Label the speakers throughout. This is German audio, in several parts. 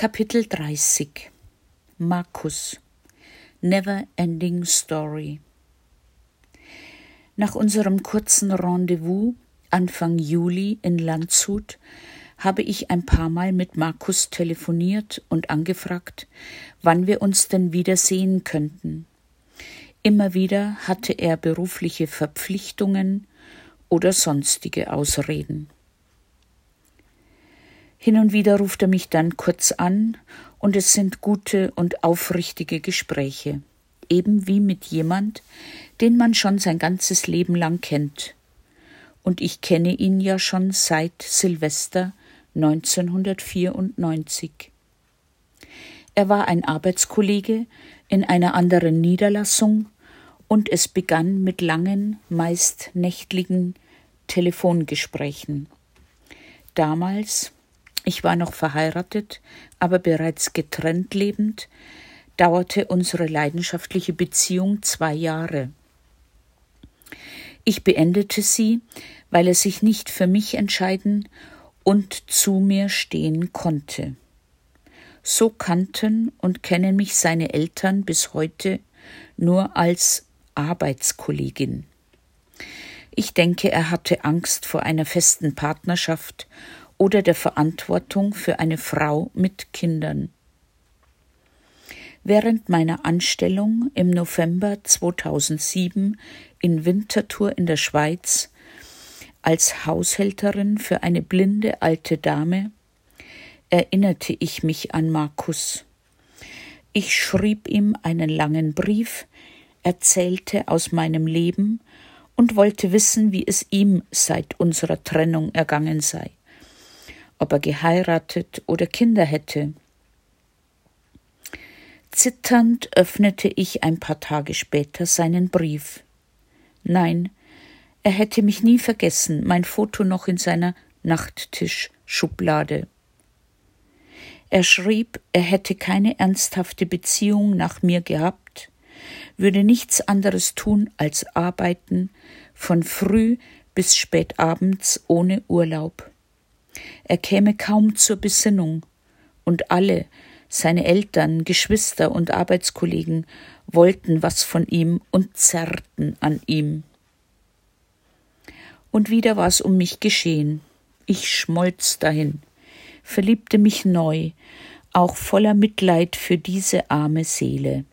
Speaker 1: Kapitel 30 Markus Never Ending Story Nach unserem kurzen Rendezvous Anfang Juli in Landshut habe ich ein paar Mal mit Markus telefoniert und angefragt, wann wir uns denn wieder sehen könnten. Immer wieder hatte er berufliche Verpflichtungen oder sonstige Ausreden. Hin und wieder ruft er mich dann kurz an und es sind gute und aufrichtige Gespräche, eben wie mit jemand, den man schon sein ganzes Leben lang kennt. Und ich kenne ihn ja schon seit Silvester 1994. Er war ein Arbeitskollege in einer anderen Niederlassung und es begann mit langen, meist nächtlichen Telefongesprächen. Damals, ich war noch verheiratet, aber bereits getrennt lebend, dauerte unsere leidenschaftliche Beziehung zwei Jahre. Ich beendete sie, weil er sich nicht für mich entscheiden und zu mir stehen konnte. So kannten und kennen mich seine Eltern bis heute nur als Arbeitskollegin. Ich denke, er hatte Angst vor einer festen Partnerschaft oder der Verantwortung für eine Frau mit Kindern. Während meiner Anstellung im November 2007 in Winterthur in der Schweiz als Haushälterin für eine blinde alte Dame erinnerte ich mich an Markus. Ich schrieb ihm einen langen Brief, erzählte aus meinem Leben und wollte wissen, wie es ihm seit unserer Trennung ergangen sei ob er geheiratet oder Kinder hätte. Zitternd öffnete ich ein paar Tage später seinen Brief. Nein, er hätte mich nie vergessen, mein Foto noch in seiner Nachttischschublade. Er schrieb, er hätte keine ernsthafte Beziehung nach mir gehabt, würde nichts anderes tun als arbeiten, von früh bis spät abends ohne Urlaub. Er käme kaum zur Besinnung, und alle, seine Eltern, Geschwister und Arbeitskollegen, wollten was von ihm und zerrten an ihm. Und wieder war es um mich geschehen. Ich schmolz dahin, verliebte mich neu, auch voller Mitleid für diese arme Seele.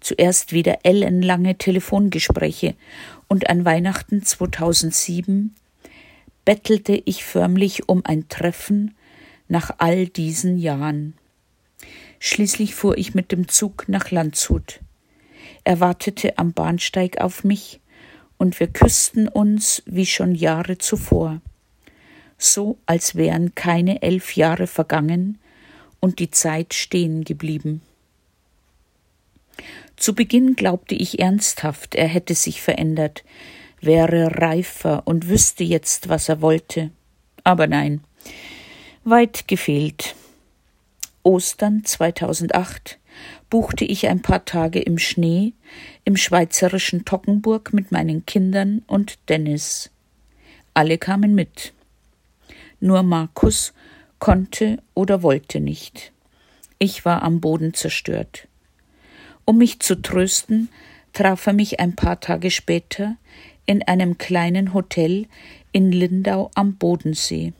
Speaker 1: Zuerst wieder ellenlange Telefongespräche und an Weihnachten 2007 bettelte ich förmlich um ein Treffen nach all diesen Jahren. Schließlich fuhr ich mit dem Zug nach Landshut. Er wartete am Bahnsteig auf mich, und wir küssten uns wie schon Jahre zuvor, so als wären keine elf Jahre vergangen und die Zeit stehen geblieben. Zu Beginn glaubte ich ernsthaft, er hätte sich verändert, wäre reifer und wüsste jetzt, was er wollte. Aber nein, weit gefehlt. Ostern 2008 buchte ich ein paar Tage im Schnee im schweizerischen Toggenburg mit meinen Kindern und Dennis. Alle kamen mit. Nur Markus konnte oder wollte nicht. Ich war am Boden zerstört. Um mich zu trösten, traf er mich ein paar Tage später in einem kleinen Hotel in Lindau am Bodensee.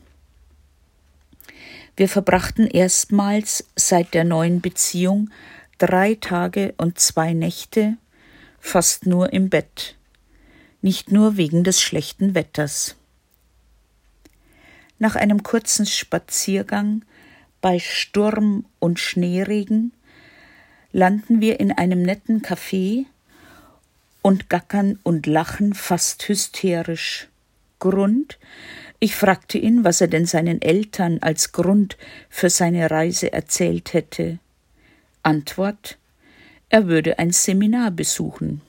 Speaker 1: Wir verbrachten erstmals seit der neuen Beziehung drei Tage und zwei Nächte fast nur im Bett, nicht nur wegen des schlechten Wetters. Nach einem kurzen Spaziergang bei Sturm und Schneeregen landen wir in einem netten Café und gackern und lachen fast hysterisch. Grund? Ich fragte ihn, was er denn seinen Eltern als Grund für seine Reise erzählt hätte. Antwort er würde ein Seminar besuchen.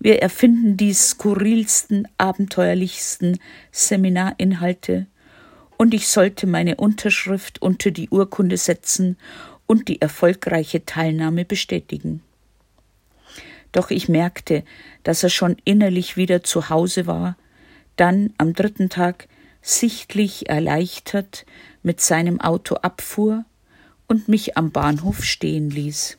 Speaker 1: Wir erfinden die skurrilsten, abenteuerlichsten Seminarinhalte, und ich sollte meine Unterschrift unter die Urkunde setzen und die erfolgreiche Teilnahme bestätigen. Doch ich merkte, dass er schon innerlich wieder zu Hause war. Dann am dritten Tag sichtlich erleichtert mit seinem Auto abfuhr und mich am Bahnhof stehen ließ.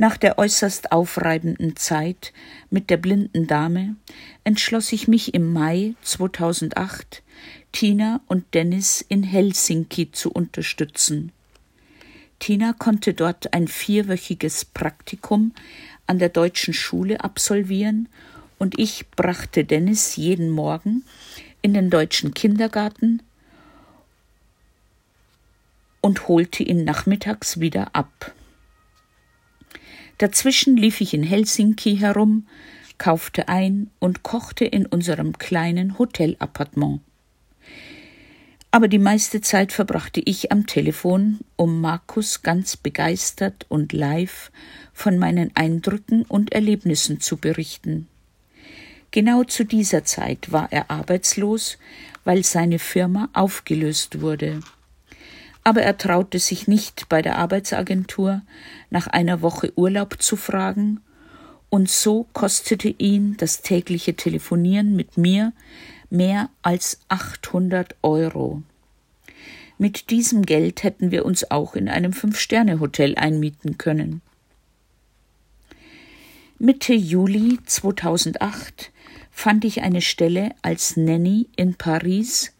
Speaker 1: Nach der äußerst aufreibenden Zeit mit der blinden Dame entschloss ich mich im Mai 2008, Tina und Dennis in Helsinki zu unterstützen. Tina konnte dort ein vierwöchiges Praktikum an der deutschen Schule absolvieren und ich brachte Dennis jeden Morgen in den deutschen Kindergarten und holte ihn nachmittags wieder ab. Dazwischen lief ich in Helsinki herum, kaufte ein und kochte in unserem kleinen Hotelappartement. Aber die meiste Zeit verbrachte ich am Telefon, um Markus ganz begeistert und live von meinen Eindrücken und Erlebnissen zu berichten. Genau zu dieser Zeit war er arbeitslos, weil seine Firma aufgelöst wurde aber er traute sich nicht bei der Arbeitsagentur nach einer Woche Urlaub zu fragen, und so kostete ihn das tägliche Telefonieren mit mir mehr als 800 Euro. Mit diesem Geld hätten wir uns auch in einem Fünf-Sterne-Hotel einmieten können. Mitte Juli 2008 fand ich eine Stelle als Nanny in Paris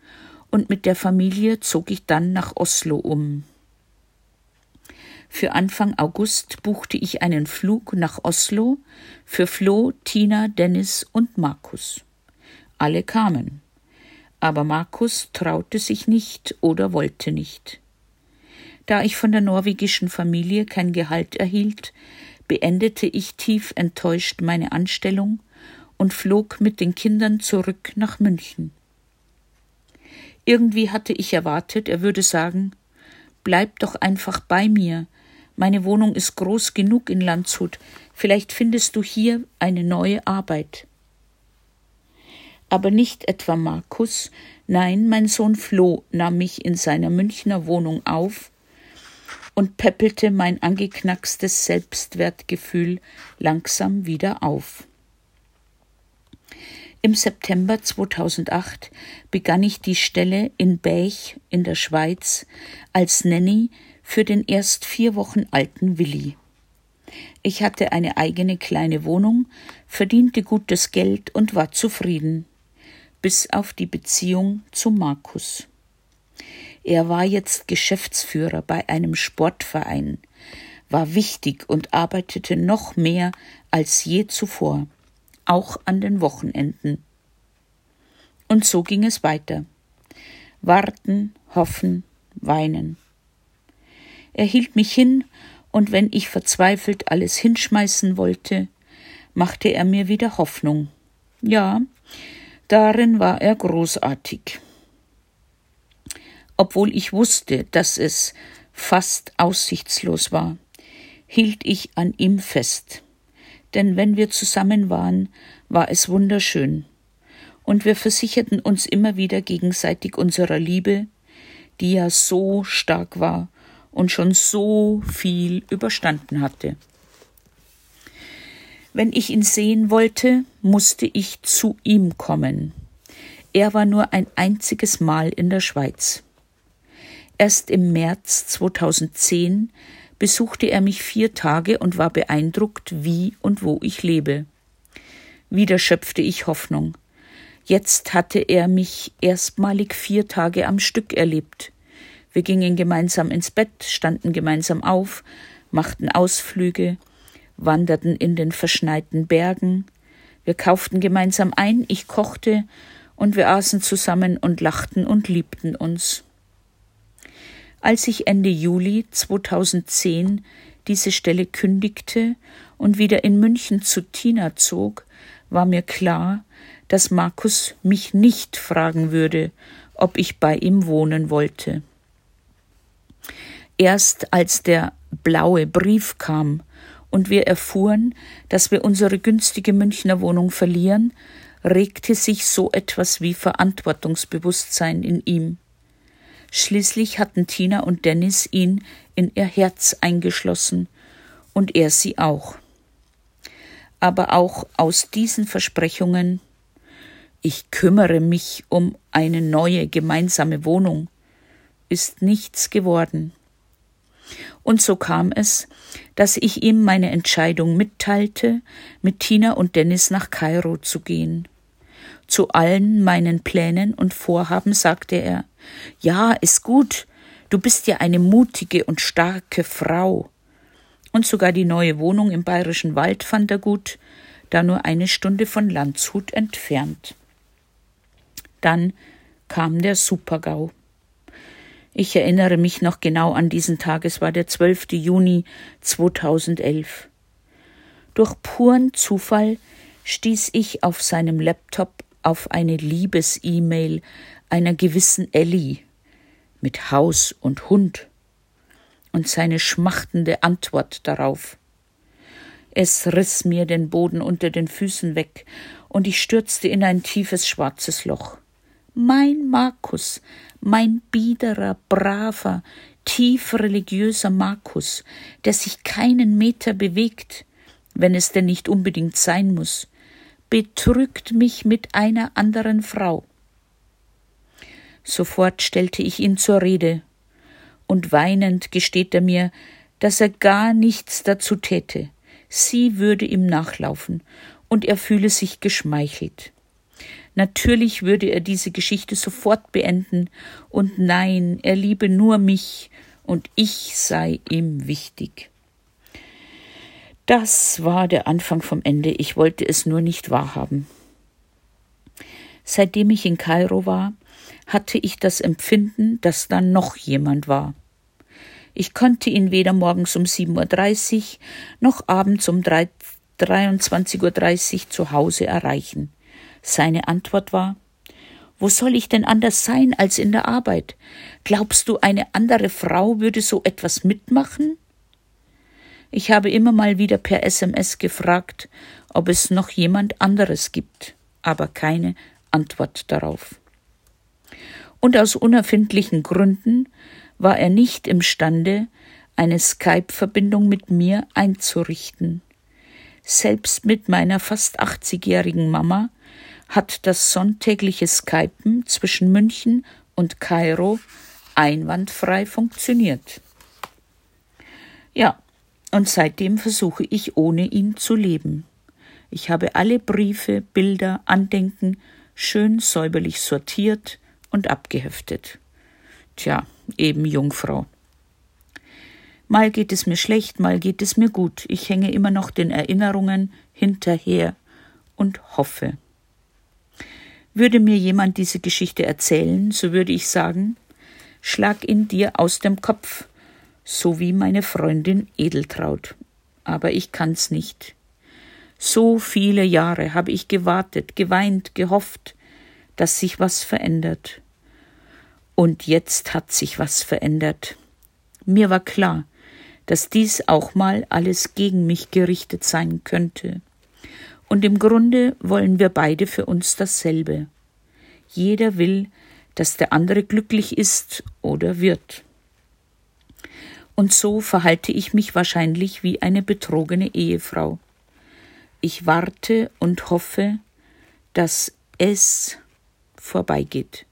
Speaker 1: und mit der Familie zog ich dann nach Oslo um. Für Anfang August buchte ich einen Flug nach Oslo für Flo, Tina, Dennis und Markus. Alle kamen. Aber Markus traute sich nicht oder wollte nicht. Da ich von der norwegischen Familie kein Gehalt erhielt, beendete ich tief enttäuscht meine Anstellung und flog mit den Kindern zurück nach München. Irgendwie hatte ich erwartet, er würde sagen Bleib doch einfach bei mir. Meine Wohnung ist groß genug in Landshut. Vielleicht findest du hier eine neue Arbeit. Aber nicht etwa Markus, nein, mein Sohn Flo nahm mich in seiner Münchner Wohnung auf und peppelte mein angeknackstes Selbstwertgefühl langsam wieder auf. Im September 2008 begann ich die Stelle in Bäch in der Schweiz als Nanny für den erst vier Wochen alten Willi. Ich hatte eine eigene kleine Wohnung, verdiente gutes Geld und war zufrieden, bis auf die Beziehung zu Markus. Er war jetzt Geschäftsführer bei einem Sportverein, war wichtig und arbeitete noch mehr als je zuvor auch an den Wochenenden. Und so ging es weiter. Warten, hoffen, weinen. Er hielt mich hin, und wenn ich verzweifelt alles hinschmeißen wollte, machte er mir wieder Hoffnung. Ja, darin war er großartig. Obwohl ich wusste, dass es fast aussichtslos war, hielt ich an ihm fest denn wenn wir zusammen waren, war es wunderschön. Und wir versicherten uns immer wieder gegenseitig unserer Liebe, die ja so stark war und schon so viel überstanden hatte. Wenn ich ihn sehen wollte, musste ich zu ihm kommen. Er war nur ein einziges Mal in der Schweiz. Erst im März 2010 besuchte er mich vier Tage und war beeindruckt, wie und wo ich lebe. Wieder schöpfte ich Hoffnung. Jetzt hatte er mich erstmalig vier Tage am Stück erlebt. Wir gingen gemeinsam ins Bett, standen gemeinsam auf, machten Ausflüge, wanderten in den verschneiten Bergen, wir kauften gemeinsam ein, ich kochte, und wir aßen zusammen und lachten und liebten uns. Als ich Ende Juli 2010 diese Stelle kündigte und wieder in München zu Tina zog, war mir klar, dass Markus mich nicht fragen würde, ob ich bei ihm wohnen wollte. Erst als der blaue Brief kam und wir erfuhren, dass wir unsere günstige Münchner Wohnung verlieren, regte sich so etwas wie Verantwortungsbewusstsein in ihm. Schließlich hatten Tina und Dennis ihn in ihr Herz eingeschlossen und er sie auch. Aber auch aus diesen Versprechungen Ich kümmere mich um eine neue gemeinsame Wohnung. Ist nichts geworden. Und so kam es, dass ich ihm meine Entscheidung mitteilte, mit Tina und Dennis nach Kairo zu gehen. Zu allen meinen Plänen und Vorhaben sagte er Ja, ist gut, du bist ja eine mutige und starke Frau. Und sogar die neue Wohnung im bayerischen Wald fand er gut, da nur eine Stunde von Landshut entfernt. Dann kam der Supergau. Ich erinnere mich noch genau an diesen Tag, es war der 12. Juni 2011. Durch puren Zufall stieß ich auf seinem Laptop auf eine Liebes-E-Mail einer gewissen Ellie mit Haus und Hund und seine schmachtende Antwort darauf. Es riss mir den Boden unter den Füßen weg, und ich stürzte in ein tiefes schwarzes Loch. Mein Markus, mein biederer, braver, tief religiöser Markus, der sich keinen Meter bewegt, wenn es denn nicht unbedingt sein muss, betrügt mich mit einer anderen Frau. Sofort stellte ich ihn zur Rede, und weinend gesteht er mir, dass er gar nichts dazu täte, sie würde ihm nachlaufen, und er fühle sich geschmeichelt. Natürlich würde er diese Geschichte sofort beenden, und nein, er liebe nur mich, und ich sei ihm wichtig. Das war der Anfang vom Ende, ich wollte es nur nicht wahrhaben. Seitdem ich in Kairo war, hatte ich das Empfinden, dass da noch jemand war. Ich konnte ihn weder morgens um 7.30 Uhr noch abends um 23.30 Uhr zu Hause erreichen. Seine Antwort war Wo soll ich denn anders sein als in der Arbeit? Glaubst du, eine andere Frau würde so etwas mitmachen? Ich habe immer mal wieder per SMS gefragt, ob es noch jemand anderes gibt, aber keine Antwort darauf und aus unerfindlichen Gründen war er nicht imstande, eine Skype-Verbindung mit mir einzurichten. Selbst mit meiner fast 80-jährigen Mama hat das sonntägliche Skypen zwischen München und Kairo einwandfrei funktioniert. Ja, und seitdem versuche ich ohne ihn zu leben. Ich habe alle Briefe, Bilder, Andenken schön säuberlich sortiert und abgeheftet. Tja, eben Jungfrau. Mal geht es mir schlecht, mal geht es mir gut. Ich hänge immer noch den Erinnerungen hinterher und hoffe. Würde mir jemand diese Geschichte erzählen, so würde ich sagen, schlag ihn dir aus dem Kopf, so wie meine Freundin Edeltraut. Aber ich kann's nicht. So viele Jahre habe ich gewartet, geweint, gehofft, dass sich was verändert. Und jetzt hat sich was verändert. Mir war klar, dass dies auch mal alles gegen mich gerichtet sein könnte. Und im Grunde wollen wir beide für uns dasselbe. Jeder will, dass der andere glücklich ist oder wird. Und so verhalte ich mich wahrscheinlich wie eine betrogene Ehefrau. Ich warte und hoffe, dass es vorbeigeht.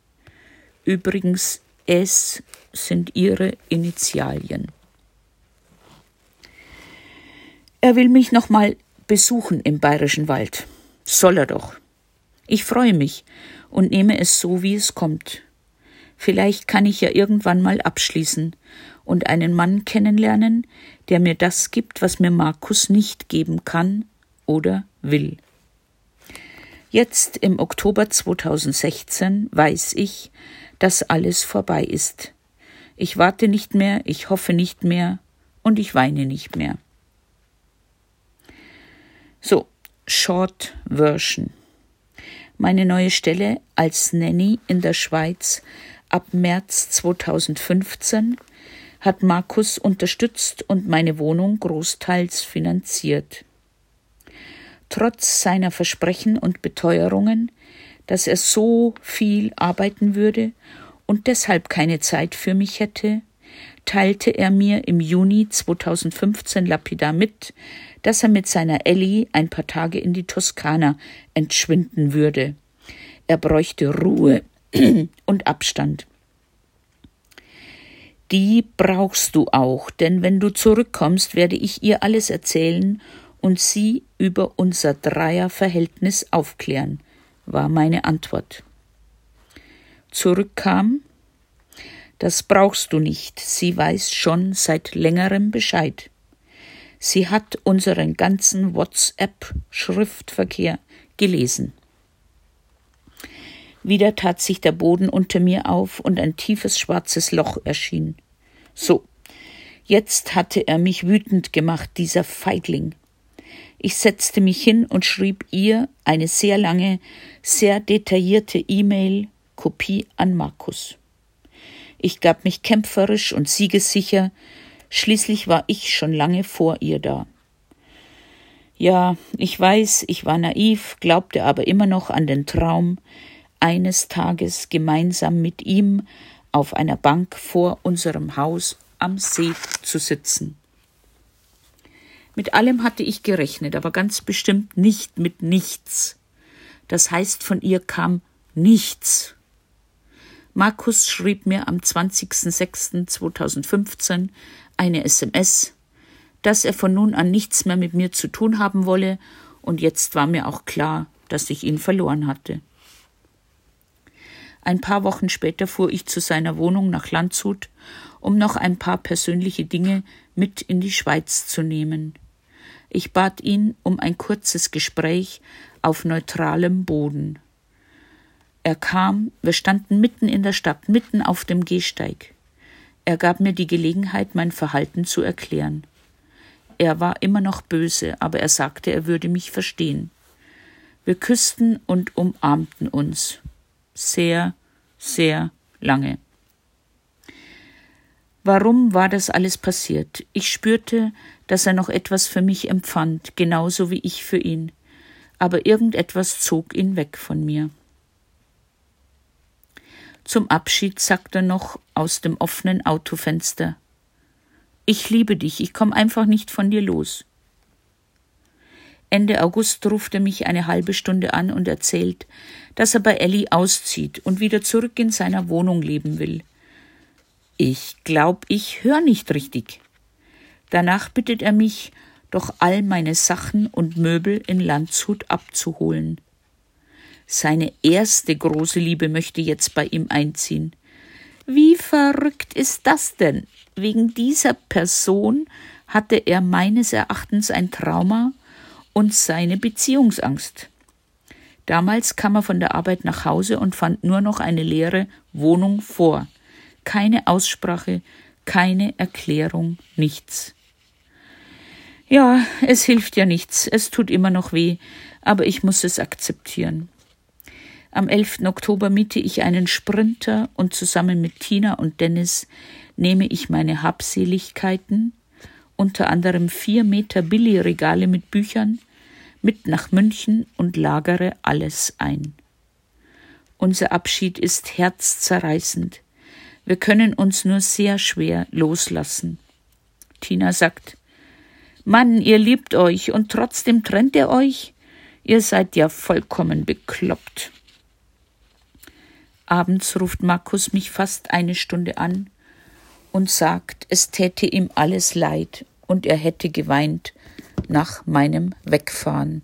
Speaker 1: Übrigens, S sind ihre Initialien. Er will mich noch mal besuchen im bayerischen Wald. Soll er doch. Ich freue mich und nehme es so, wie es kommt. Vielleicht kann ich ja irgendwann mal abschließen und einen Mann kennenlernen, der mir das gibt, was mir Markus nicht geben kann oder will. Jetzt im Oktober 2016 weiß ich, dass alles vorbei ist. Ich warte nicht mehr, ich hoffe nicht mehr und ich weine nicht mehr. So, Short Version. Meine neue Stelle als Nanny in der Schweiz ab März 2015 hat Markus unterstützt und meine Wohnung großteils finanziert trotz seiner Versprechen und Beteuerungen, dass er so viel arbeiten würde und deshalb keine Zeit für mich hätte, teilte er mir im Juni 2015 lapidar mit, dass er mit seiner Ellie ein paar Tage in die Toskana entschwinden würde. er bräuchte Ruhe und Abstand. Die brauchst du auch, denn wenn du zurückkommst, werde ich ihr alles erzählen und sie über unser Dreierverhältnis aufklären, war meine Antwort. Zurückkam, das brauchst du nicht, sie weiß schon seit längerem Bescheid. Sie hat unseren ganzen WhatsApp-Schriftverkehr gelesen. Wieder tat sich der Boden unter mir auf und ein tiefes schwarzes Loch erschien. So, jetzt hatte er mich wütend gemacht, dieser Feigling. Ich setzte mich hin und schrieb ihr eine sehr lange, sehr detaillierte E-Mail, Kopie an Markus. Ich gab mich kämpferisch und siegessicher, schließlich war ich schon lange vor ihr da. Ja, ich weiß, ich war naiv, glaubte aber immer noch an den Traum, eines Tages gemeinsam mit ihm auf einer Bank vor unserem Haus am See zu sitzen. Mit allem hatte ich gerechnet, aber ganz bestimmt nicht mit nichts. Das heißt, von ihr kam nichts. Markus schrieb mir am 20.06.2015 eine SMS, dass er von nun an nichts mehr mit mir zu tun haben wolle, und jetzt war mir auch klar, dass ich ihn verloren hatte. Ein paar Wochen später fuhr ich zu seiner Wohnung nach Landshut, um noch ein paar persönliche Dinge mit in die Schweiz zu nehmen. Ich bat ihn um ein kurzes Gespräch auf neutralem Boden. Er kam, wir standen mitten in der Stadt, mitten auf dem Gehsteig. Er gab mir die Gelegenheit, mein Verhalten zu erklären. Er war immer noch böse, aber er sagte, er würde mich verstehen. Wir küssten und umarmten uns sehr, sehr lange. Warum war das alles passiert? Ich spürte, dass er noch etwas für mich empfand, genauso wie ich für ihn, aber irgendetwas zog ihn weg von mir. Zum Abschied sagte er noch aus dem offenen Autofenster Ich liebe dich, ich komme einfach nicht von dir los. Ende August ruft er mich eine halbe Stunde an und erzählt, dass er bei Ellie auszieht und wieder zurück in seiner Wohnung leben will. Ich glaub, ich hör nicht richtig. Danach bittet er mich, doch all meine Sachen und Möbel in Landshut abzuholen. Seine erste große Liebe möchte jetzt bei ihm einziehen. Wie verrückt ist das denn? Wegen dieser Person hatte er meines Erachtens ein Trauma und seine Beziehungsangst. Damals kam er von der Arbeit nach Hause und fand nur noch eine leere Wohnung vor. Keine Aussprache, keine Erklärung, nichts. Ja, es hilft ja nichts, es tut immer noch weh, aber ich muss es akzeptieren. Am 11. Oktober miete ich einen Sprinter und zusammen mit Tina und Dennis nehme ich meine Habseligkeiten, unter anderem vier Meter Billigregale mit Büchern, mit nach München und lagere alles ein. Unser Abschied ist herzzerreißend. Wir können uns nur sehr schwer loslassen. Tina sagt, Mann, ihr liebt euch und trotzdem trennt ihr euch? Ihr seid ja vollkommen bekloppt. Abends ruft Markus mich fast eine Stunde an und sagt, es täte ihm alles leid und er hätte geweint nach meinem Wegfahren.